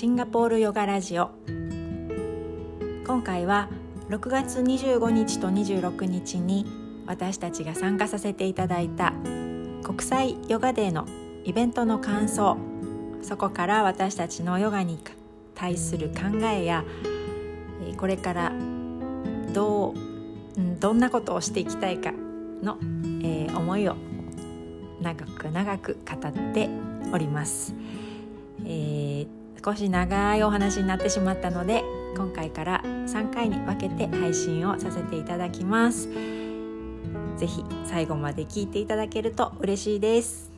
シンガポールヨガラジオ今回は6月25日と26日に私たちが参加させていただいた国際ヨガデーのイベントの感想そこから私たちのヨガに対する考えやこれからどうどんなことをしていきたいかの、えー、思いを長く長く語っております。えー、少し長いお話になってしまったので今回から3回に分けて配信をさせていただきます。ぜひ最後まで聞いていただけると嬉しいです。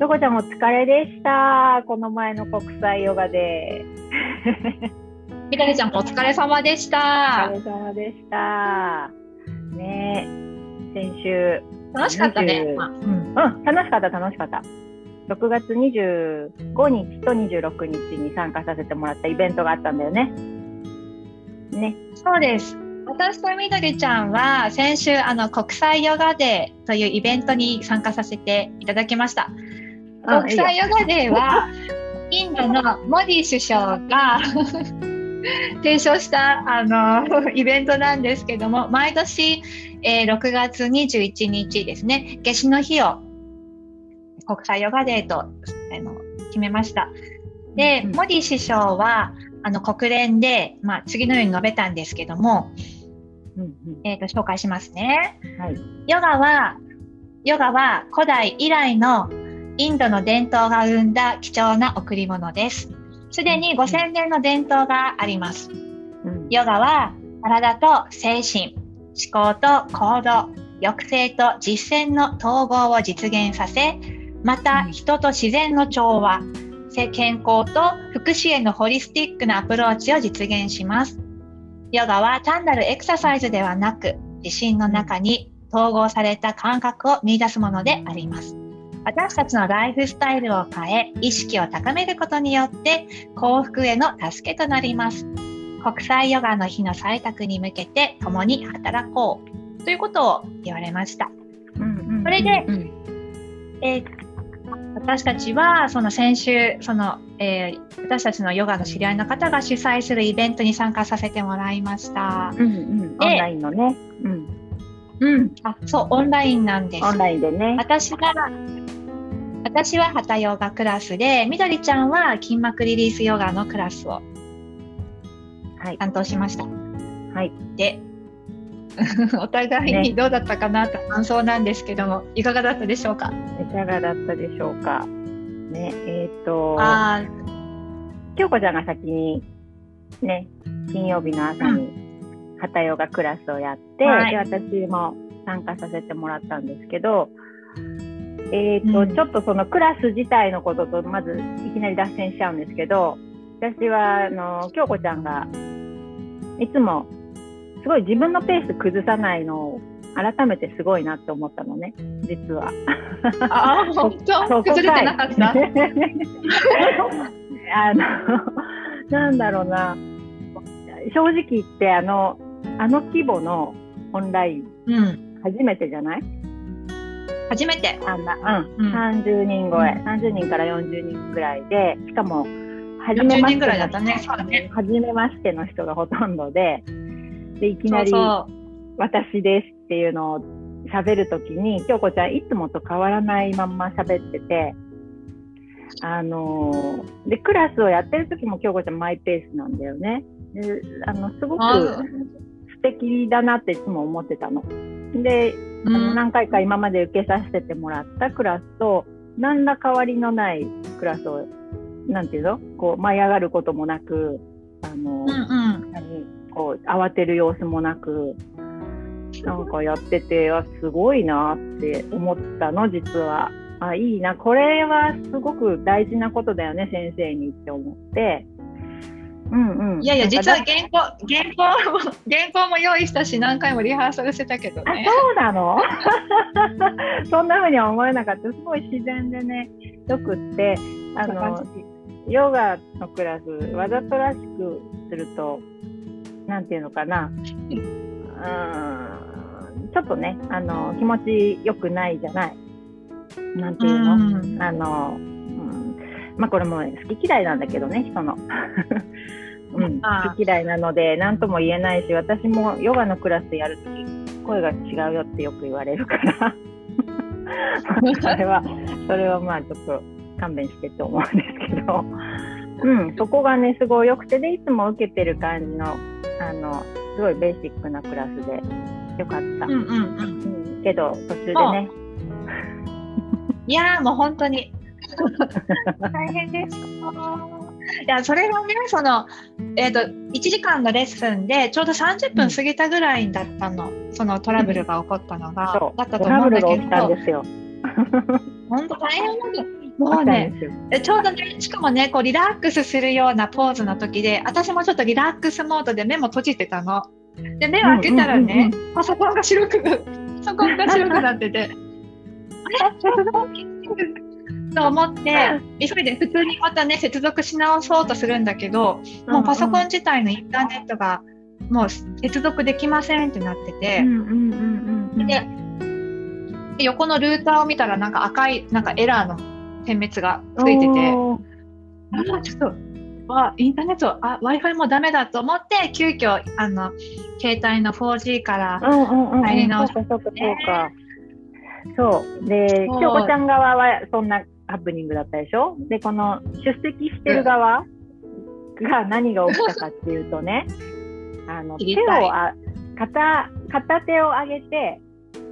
とこちゃんお疲れでした。この前の国際ヨガで。みどりちゃんお疲れ様でした。お疲れ様でした。ね先週。楽しかったね。うん、うん、楽しかった楽しかった。6月25日と26日に参加させてもらったイベントがあったんだよね。ね。そうです。私とみどりちゃんは先週あの国際ヨガデーというイベントに参加させていただきました。国際ヨガデーは、インドのモディ首相が 提唱したあの イベントなんですけども、毎年、えー、6月21日ですね、夏至の日を国際ヨガデーとあの決めました。で、うん、モディ首相はあの国連で、まあ、次のように述べたんですけども、うんうん、えーと、紹介しますね。はい、ヨガはヨガは古代以来のインドの伝統が生んだ貴重な贈り物です。すでに5000年の伝統があります。ヨガは体と精神、思考と行動、抑制と実践の統合を実現させ、また人と自然の調和、健康と福祉へのホリスティックなアプローチを実現します。ヨガは単なるエクササイズではなく、自身の中に統合された感覚を見出すものであります。私たちのライフスタイルを変え、意識を高めることによって幸福への助けとなります。国際ヨガの日の採択に向けて共に働こうということを言われました。それで、えー、私たちはその先週その、えー、私たちのヨガの知り合いの方が主催するイベントに参加させてもらいました。うんうん、オンラインのね。うん、うん、あそうオンラインなんです。オンラインでね。私が私はハタヨガクラスで、みどりちゃんは筋膜リリースヨガのクラスを担当しました。はい。で、お互いにどうだったかなと感想なんですけども、いかがだったでしょうか？いかがだったでしょうか？ね、えっ、ー、と、あ京子ちゃんが先にね、金曜日の朝にハタヨガクラスをやって、はい、で私も参加させてもらったんですけど、えーと、うん、ちょっとそのクラス自体のこととまずいきなり脱線しちゃうんですけど私はあの京子ちゃんがいつもすごい自分のペース崩さないのを改めてすごいなって思ったのね。実は。あ本当？崩れてなかった？あのなんだろうな。正直言ってあのあの規模のオンライン、うん、初めてじゃない？初めて。あんな、うん、うん、30人超え、30人から40人ぐらいで、しかも、初めましての、ね、初めましての人がほとんどで、で、いきなり、私ですっていうのを喋るときに、京子ちゃんいつもと変わらないまんま喋ってて、あのー、で、クラスをやってる時も京子ちゃんマイペースなんだよね。であの、すごく素敵だなっていつも思ってたの。で、あの何回か今まで受けさせてもらったクラスと何ら変わりのないクラスをなんていうの？こう舞い上がることもなくあの、うんうん、こう慌てる様子もなくなんかやっててあすごいなって思ったの実は。あいいな。これはすごく大事なことだよね先生にって思ってうんうん、いやいや実は原稿原稿も 原稿も用意したし何回もリハーサルしてたけどね。そうなの？そんなふうには思えなかった。すごい自然でねよくってあのヨガのクラスわざとらしくするとなんていうのかな、うん、ちょっとね、あの、気持ちよくないじゃない。なんていうの、うん、あの、うん、まあこれも好き嫌いなんだけどね、人の。うん、好き嫌いなので何とも言えないし私もヨガのクラスやるとき声が違うよってよく言われるから。それはそれはまあちょっと勘弁してって思うんですけど、うん、そこがねすごい良くてでいつも受けてる感じのあのすごいベーシックなクラスでよかった、うんうんうん。うん、けど途中でね。いやもう本当に大変です。いやそれはねその、えーと、1時間のレッスンでちょうど30分過ぎたぐらいだったの、うん、そのトラブルが起こったのが、うん、だったと思うんだけど。本当大変なんだもうねちょうどねしかもねこうリラックスするようなポーズの時で私もちょっとリラックスモードで目も閉じてたの。で目を開けたらね、パソコンが白くパソコンが白くなってて。あれ？と思って急いで普通にまたね接続し直そうとするんだけど、もうパソコン自体のインターネットがもう接続できませんってなってて、で横のルーターを見たらなんか赤いなんかエラーの点滅がついててあちょっとあインターネットあ w i f i もダメだと思って急遽あの携帯の 4G から入り直して、そうで京子ちゃん側はそんなハプニングだったでしょ？で、この出席してる側が何が起きたかっていうとね、あの手をあ片片手を上げて、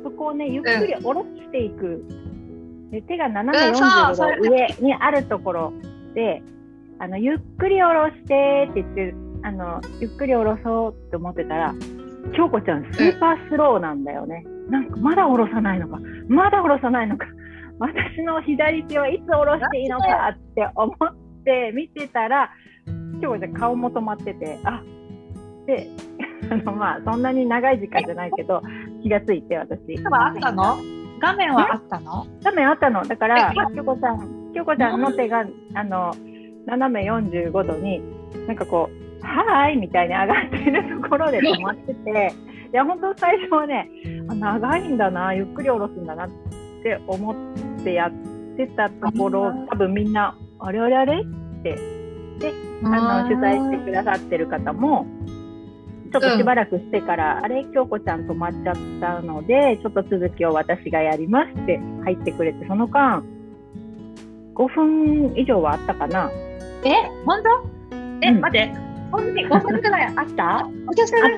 そこをね、ゆっくり下ろしていく。で手が斜め45度上にあるところで、あのゆっくり下ろしてって言ってあのゆっくり下ろそうって思ってたら京子ちゃんスーパースローなんだよね。なんかまだ下ろさないのかまだ下ろさないのか私の左手はいつ下ろしていいのかって思って見てたら今日じゃ顔も止まっててあで あのまあそんなに長い時間じゃないけど気がついて私。あったの？画面はあったの？画面あったの。だから京子さん京子ちゃんの手があの斜め45度になんかこう「はーい」みたいに上がっているところで止まってていや本当最初はねあ長いんだなゆっくり下ろすんだなって思ってやってたところ多分みんなあれあれあれ？ってであの取材してくださってる方もちょっとしばらくしてから、うん、あれ？京子ちゃん止まっちゃったのでちょっと続きを私がやりますって入ってくれてその間5分以上はあったかな。え？本当？え、うん、待って。本当に5分ぐらいあった？私は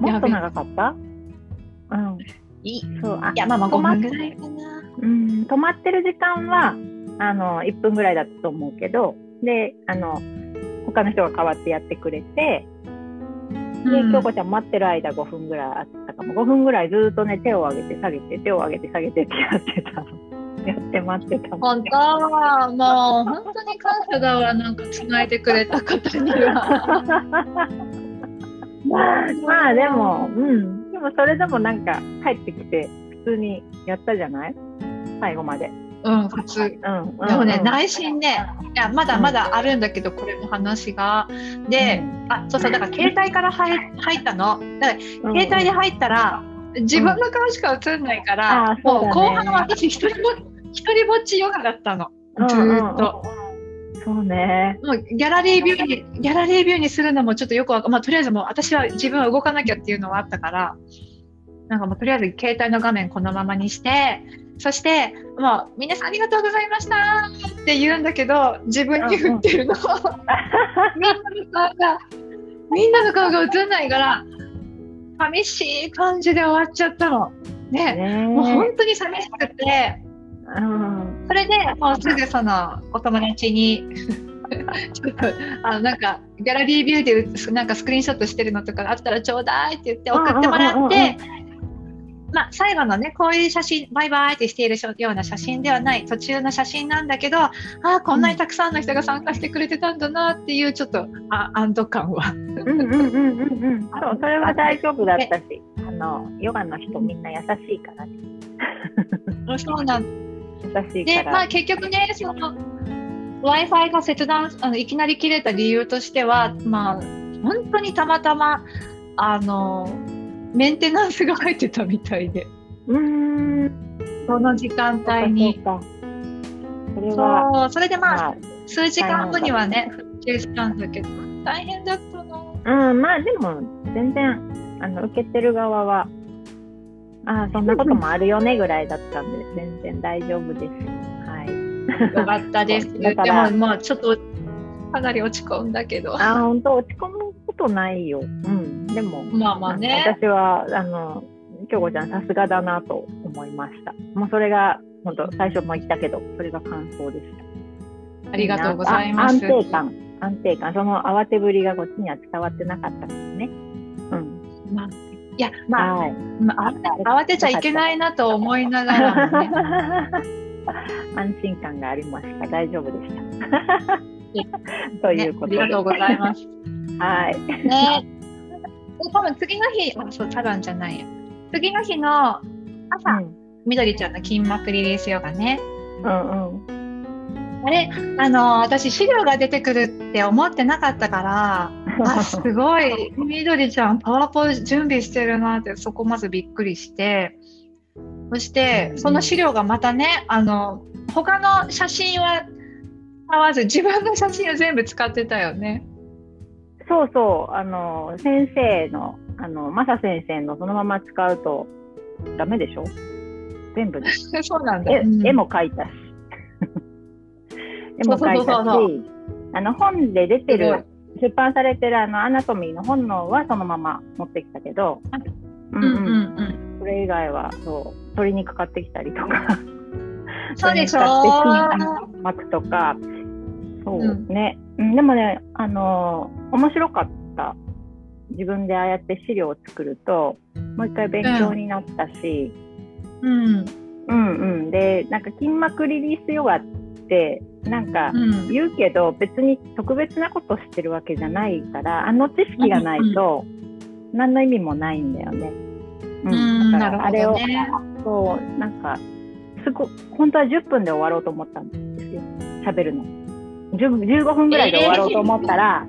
もっと長かった？うんいい。そう。あいや、まあまあ5分ぐらいかな。うん、止まってる時間は、あの、1分ぐらいだったと思うけど、で、あの、他の人が代わってやってくれて、で、京子ちゃん待ってる間5分ぐらいあったかも。5分ぐらいずっとね、手を上げて下げて、手を上げて下げてってやってた やって待ってた。本当？は、もう本当に感謝だわ、なんか繋いでくれた方には。まあでも、うん。でもそれでもなんか帰ってきて普通にやったじゃない？最後まで。うん、普通。うん、でもね、内心ね、いや、まだまだあるんだけど、これも話が。で、あ、そうそう、だから携帯から入入ったの。だから携帯で入ったら、自分の顔しか映んないから、もう後半は私一人ぼ一人ぼっちヨガだったの。ずっと。そうね。もうギャラリービューに、ギャラリービューにするのもちょっとよくわかまあ、とりあえずもう私は自分は動かなきゃっていうのはあったから、なんかもうとりあえず携帯の画面このままにして、そして、もう皆さんありがとうございましたって言うんだけど、自分に振ってるの。みんなの顔が、みんなの顔が映んないから、寂しい感じで終わっちゃったの。ね、ねもう本当に寂しくて、うん、それでもうすぐそのお友達にちょっとあのなんかギャラリービューでなんかスクリーンショットしてるのとかあったらちょうだいって言って送ってもらって、まあ、最後のねこういう写真バイバイってしているような写真ではない途中の写真なんだけどああこんなにたくさんの人が参加してくれてたんだなっていうちょっとあ安堵感は。うんうんうんうんうん そうそれは大丈夫だったしあのヨガの人みんな優しいからね。そうなんで、まあ、結局ね、その Wi-Fi が切断あのいきなり切れた理由としては、まあ、本当にたまたまあのメンテナンスが入ってたみたいで。うん。その時間帯に。それはそうそれでまあ、まあ、数時間後にはね復旧したんだけど大変だったな。うんまあでも全然あの受けてる側はああそんなこともあるよねぐらいだったんで全然大丈夫です。はい。よかったです。でもまあちょっとかなり落ち込んだけど。あ本当落ち込むことないよ。うん。でもまあまあね。私はあの京子ちゃんさすがだなと思いました。もうそれが本当最初も言ったけどそれが感想でした。ありがとうございます。安定感。安定感。その慌てぶりがこっちには伝わってなかったですね。うん。まあいや、まあ、はい、まあ、慌てちゃいけないなと思いながらもね。安心感がありました。大丈夫でした。ということで、ね、ありがとうございます。はい。ね。多分次の日、あ、そう、多分じゃないや。次の日の朝、うん、みどりちゃんの筋膜リリースヨガね。うんうん。あれ、あの、私資料が出てくるって思ってなかったから、あ、すごい、みどりちゃん、パワポ準備してるなって、そこまずびっくりして、そして、その資料がまたね、あの、他の写真は使わず、自分の写真を全部使ってたよね。そうそう、あの、先生の、あの、マサ先生のそのまま使うとダメでしょ？全部で。そうなんだ。絵,、絵も描いたし。絵も描いたし、あの、本で出てる、出版されてるあの、アナトミーの本能はそのまま持ってきたけど、うんうん。うん。それ以外は、そう、鶏肉買ってきたりとか。そうでしょ巻くとか、そうね、うん、でもね、あのー、面白かった。自分でああやって資料を作ると、もう一回勉強になったし、うん、うんうん。で、なんか筋膜リリースヨガって、なんか言うけど、別に特別なことしてるわけじゃないから、あの知識がないと、何の意味もないんだよね。うん、だからあれを、ね、そう、なんか、すご本当は10分で終わろうと思ったんですよ、喋るの。15分ぐらいで終わろうと思ったら、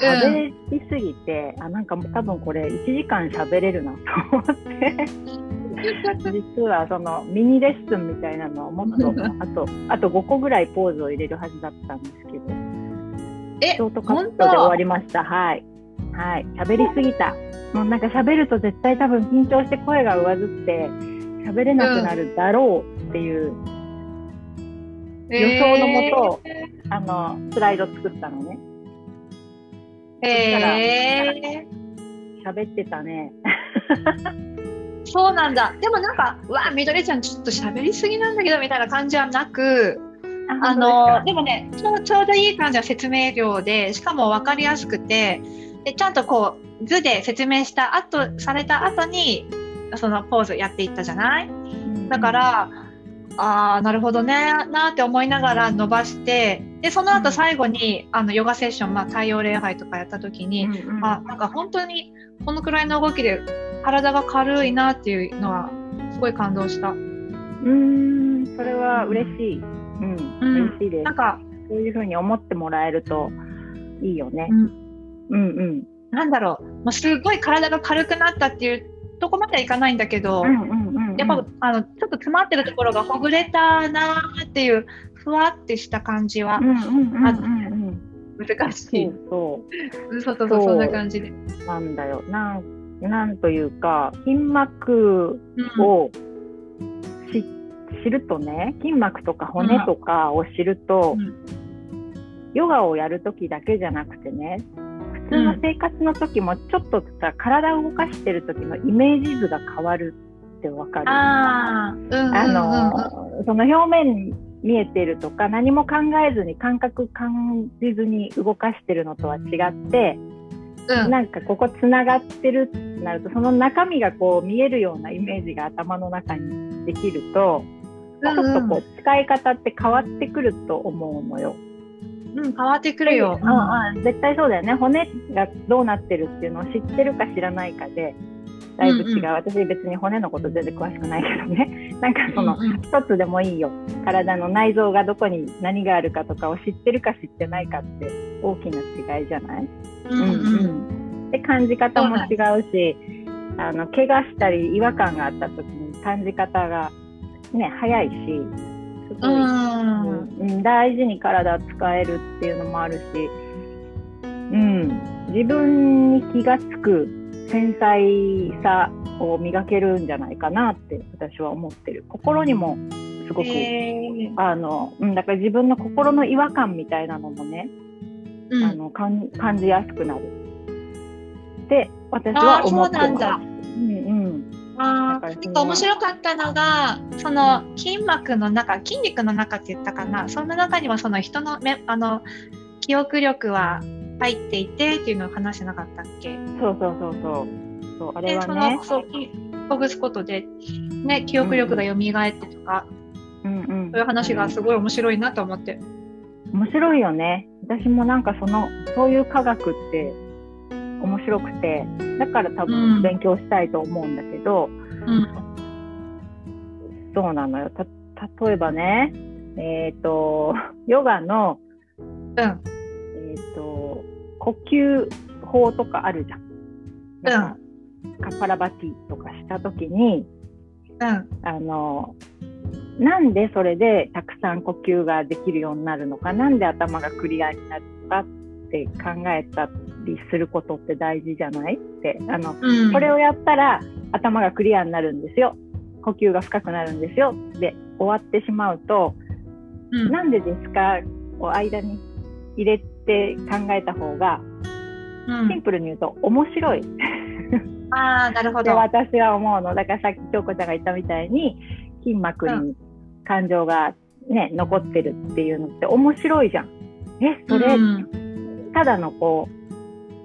喋りすぎて、あ、なんかもう多分これ1時間喋れるなと思って。実はそのミニレッスンみたいなのはもっと あとあと5個ぐらいポーズを入れるはずだったんですけど。えショートカットで終わりました。はい。はい。喋りすぎた。もうなんか喋ると絶対多分緊張して声が上ずって喋れなくなるだろうっていう、予想のもと、えー、あのスライド作ったのね。えー、喋ってたね。そうなんだ。でもなんか、うわ、みどりちゃんちょっと喋りすぎなんだけどみたいな感じはなく、あのでもねちょちょうどいい感じは説明量でしかも分かりやすくてでちゃんとこう図で説明した後された後にそのポーズやっていったじゃない、だからああなるほどねなって思いながら伸ばしてでその後最後にあのヨガセッション、まあ、太陽礼拝とかやった時に、うんうん、あなんか本当にこのくらいの動きで体が軽いなっていうのはすごい感動した。うんそれは嬉しい。うん、うん、嬉しいです。なんかそういうふうに思ってもらえるといいよね。うん、うん、うん。なんだろう、もうすごい体が軽くなったっていうとこまではいかないんだけど、やっぱあのちょっと詰まってるところがほぐれたなっていうふわってした感じは難しい。そうそうそうそうそんな感じで。なんだよなんなんというか筋膜を知,、うん、知るとね筋膜とか骨とかを知ると、うん、ヨガをやる時だけじゃなくてね普通の生活の時もちょっとさ、体を動かしてる時のイメージ図が変わるってわかる？あ、うんうんうん、あのその表面見えてるとか何も考えずに感覚感じずに動かしてるのとは違って、うん、なんかここつながってるってなるとその中身がこう見えるようなイメージが頭の中にできると、ちょっとこう使い方って変わってくると思うのよ。うん、変わってくるよ。うんうん、絶対そうだよね。骨がどうなってるっていうのを知ってるか知らないかで、だいぶ違う、うんうん、私別に骨のこと全然詳しくないけどね。なんかその一つでもいいよ。体の内臓がどこに何があるかとかを知ってるか知ってないかって大きな違いじゃない、うんうん、で感じ方も違うしあの怪我したり違和感があった時に感じ方がね早いしすごい、うん、大事に体使えるっていうのもあるし、うん、自分に気が付く繊細さを磨けるんじゃないかなって私は思ってる。心にもすごく、あの、うん、だから自分の心の違和感みたいなのもね、うん、あの感じやすくなる。って私は思ってます。うんうんあなんか面白かったのがその筋膜の中筋肉の中って言ったかな。その中にはその人のめあの記憶力は入っていてっていうのを話してなかったっけ？そうそうそうそう。そうあれはね。そのほぐすことで、ね、記憶力が蘇ってとか、うんうん、そういう話がすごい面白いなと思って。面白いよね。私もなんかそのそういう科学って面白くてだから多分勉強したいと思うんだけど、うん、そうなのよ。た例えばねえっ、ー、とヨガの、うん、えっ、ー、と呼吸法とかあるじゃん。うん、カパラバティとかした時に、うん、あのなんでそれでたくさん呼吸ができるようになるのかなんで頭がクリアになるのかって考えたりすることって大事じゃない？ってあの、うん、これをやったら頭がクリアになるんですよ。呼吸が深くなるんですよ。で終わってしまうと、うん、なんでですか？を間に入れて考えた方が、シンプルに言うと面白い。ああなるほど。私は思うの。だからさっき京子ちゃんが言ったみたいに筋膜に感情がね、残ってるっていうのって面白いじゃん。えそれ、うん、ただのこ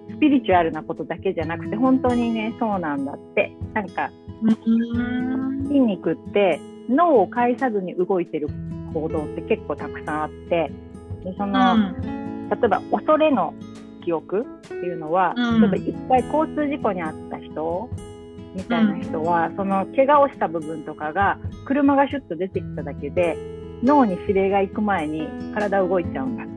うスピリチュアルなことだけじゃなくて本当にねそうなんだって。なんか、筋肉って脳を介さずに動いてる行動って結構たくさんあって。でその、うん、例えば恐れの記憶っていうのは、うん、例えば一回交通事故に遭った人みたいな人は、うん、その怪我をした部分とかが車がシュッと出てきただけで脳に指令が行く前に体動いちゃうんだって。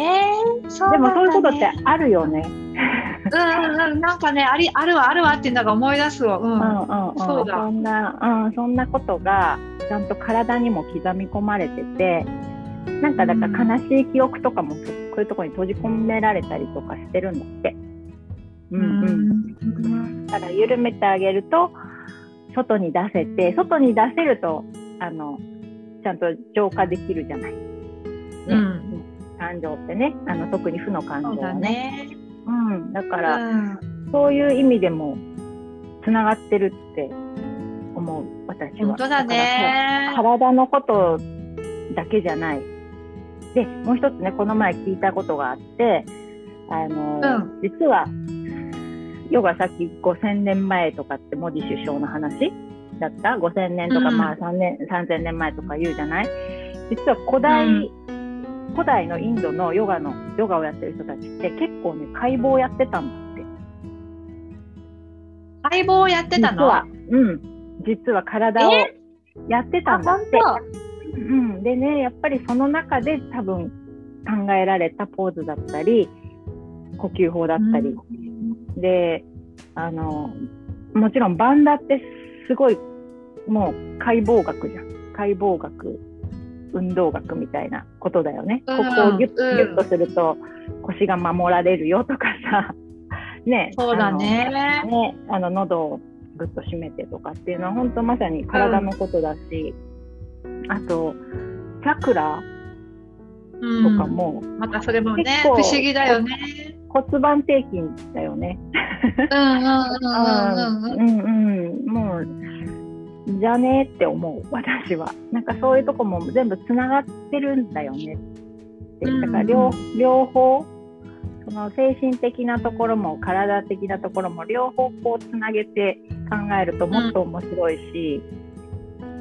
えー、そう、ね、でもそういうことってあるよね。うんうん、なんかねありあるわあるわっていうのが思い出すわ。うん、うんうんうん、そうだ。そんな、うん、そんなことがちゃんと体にも刻み込まれててなんかだから悲しい記憶とかもこういうところに閉じ込められたりとかしてるんだって。うんうん。ただ緩めてあげると外に出せて外に出せるとあのちゃんと浄化できるじゃない。ね、うん、感情ってねあの特に負の感情はね。うん、だから、うん、そういう意味でもつながってるって思う私は。本当だね体のことだけじゃないでもう一つねこの前聞いたことがあってあの、うん、実はヨガさっき5000年前とかってモディ首相の話だった？5000年とか、まあ3年3000年前とか言うじゃない？実は古代、うん、古代のインドのヨガのヨガをやってる人たちって結構ね解剖やってたんだって。解剖やってたの？実は。うん。実は体をやってたんだって。うん、でねやっぱりその中で多分考えられたポーズだったり呼吸法だったり、うん、であのもちろんバンダってすごいもう解剖学じゃん。解剖学運動学みたいなことだよね、うん、ここをギュッ,、ギュッとすると腰が守られるよとかさ。ねそうだね。ねあの喉をぐっと締めてとかっていうのは本当まさに体のことだし、うんあとチャクラとかも、うん、またそれもね不思議だよね。骨盤底筋だよね。うんうんもうじゃねって思う私は。なんかそういうとこも全部つながってるんだよねって。だから両,、両方その精神的なところも体的なところも両方こうつなげて考えるともっと面白いし、うん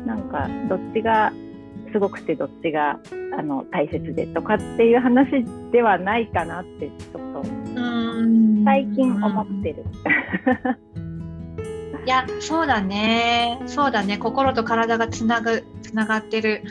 なんかどっちがすごくてどっちがあの大切でとかっていう話ではないかなってちょっと最近思ってる。いやそうだねそうだね心と体がつなぐつながってる。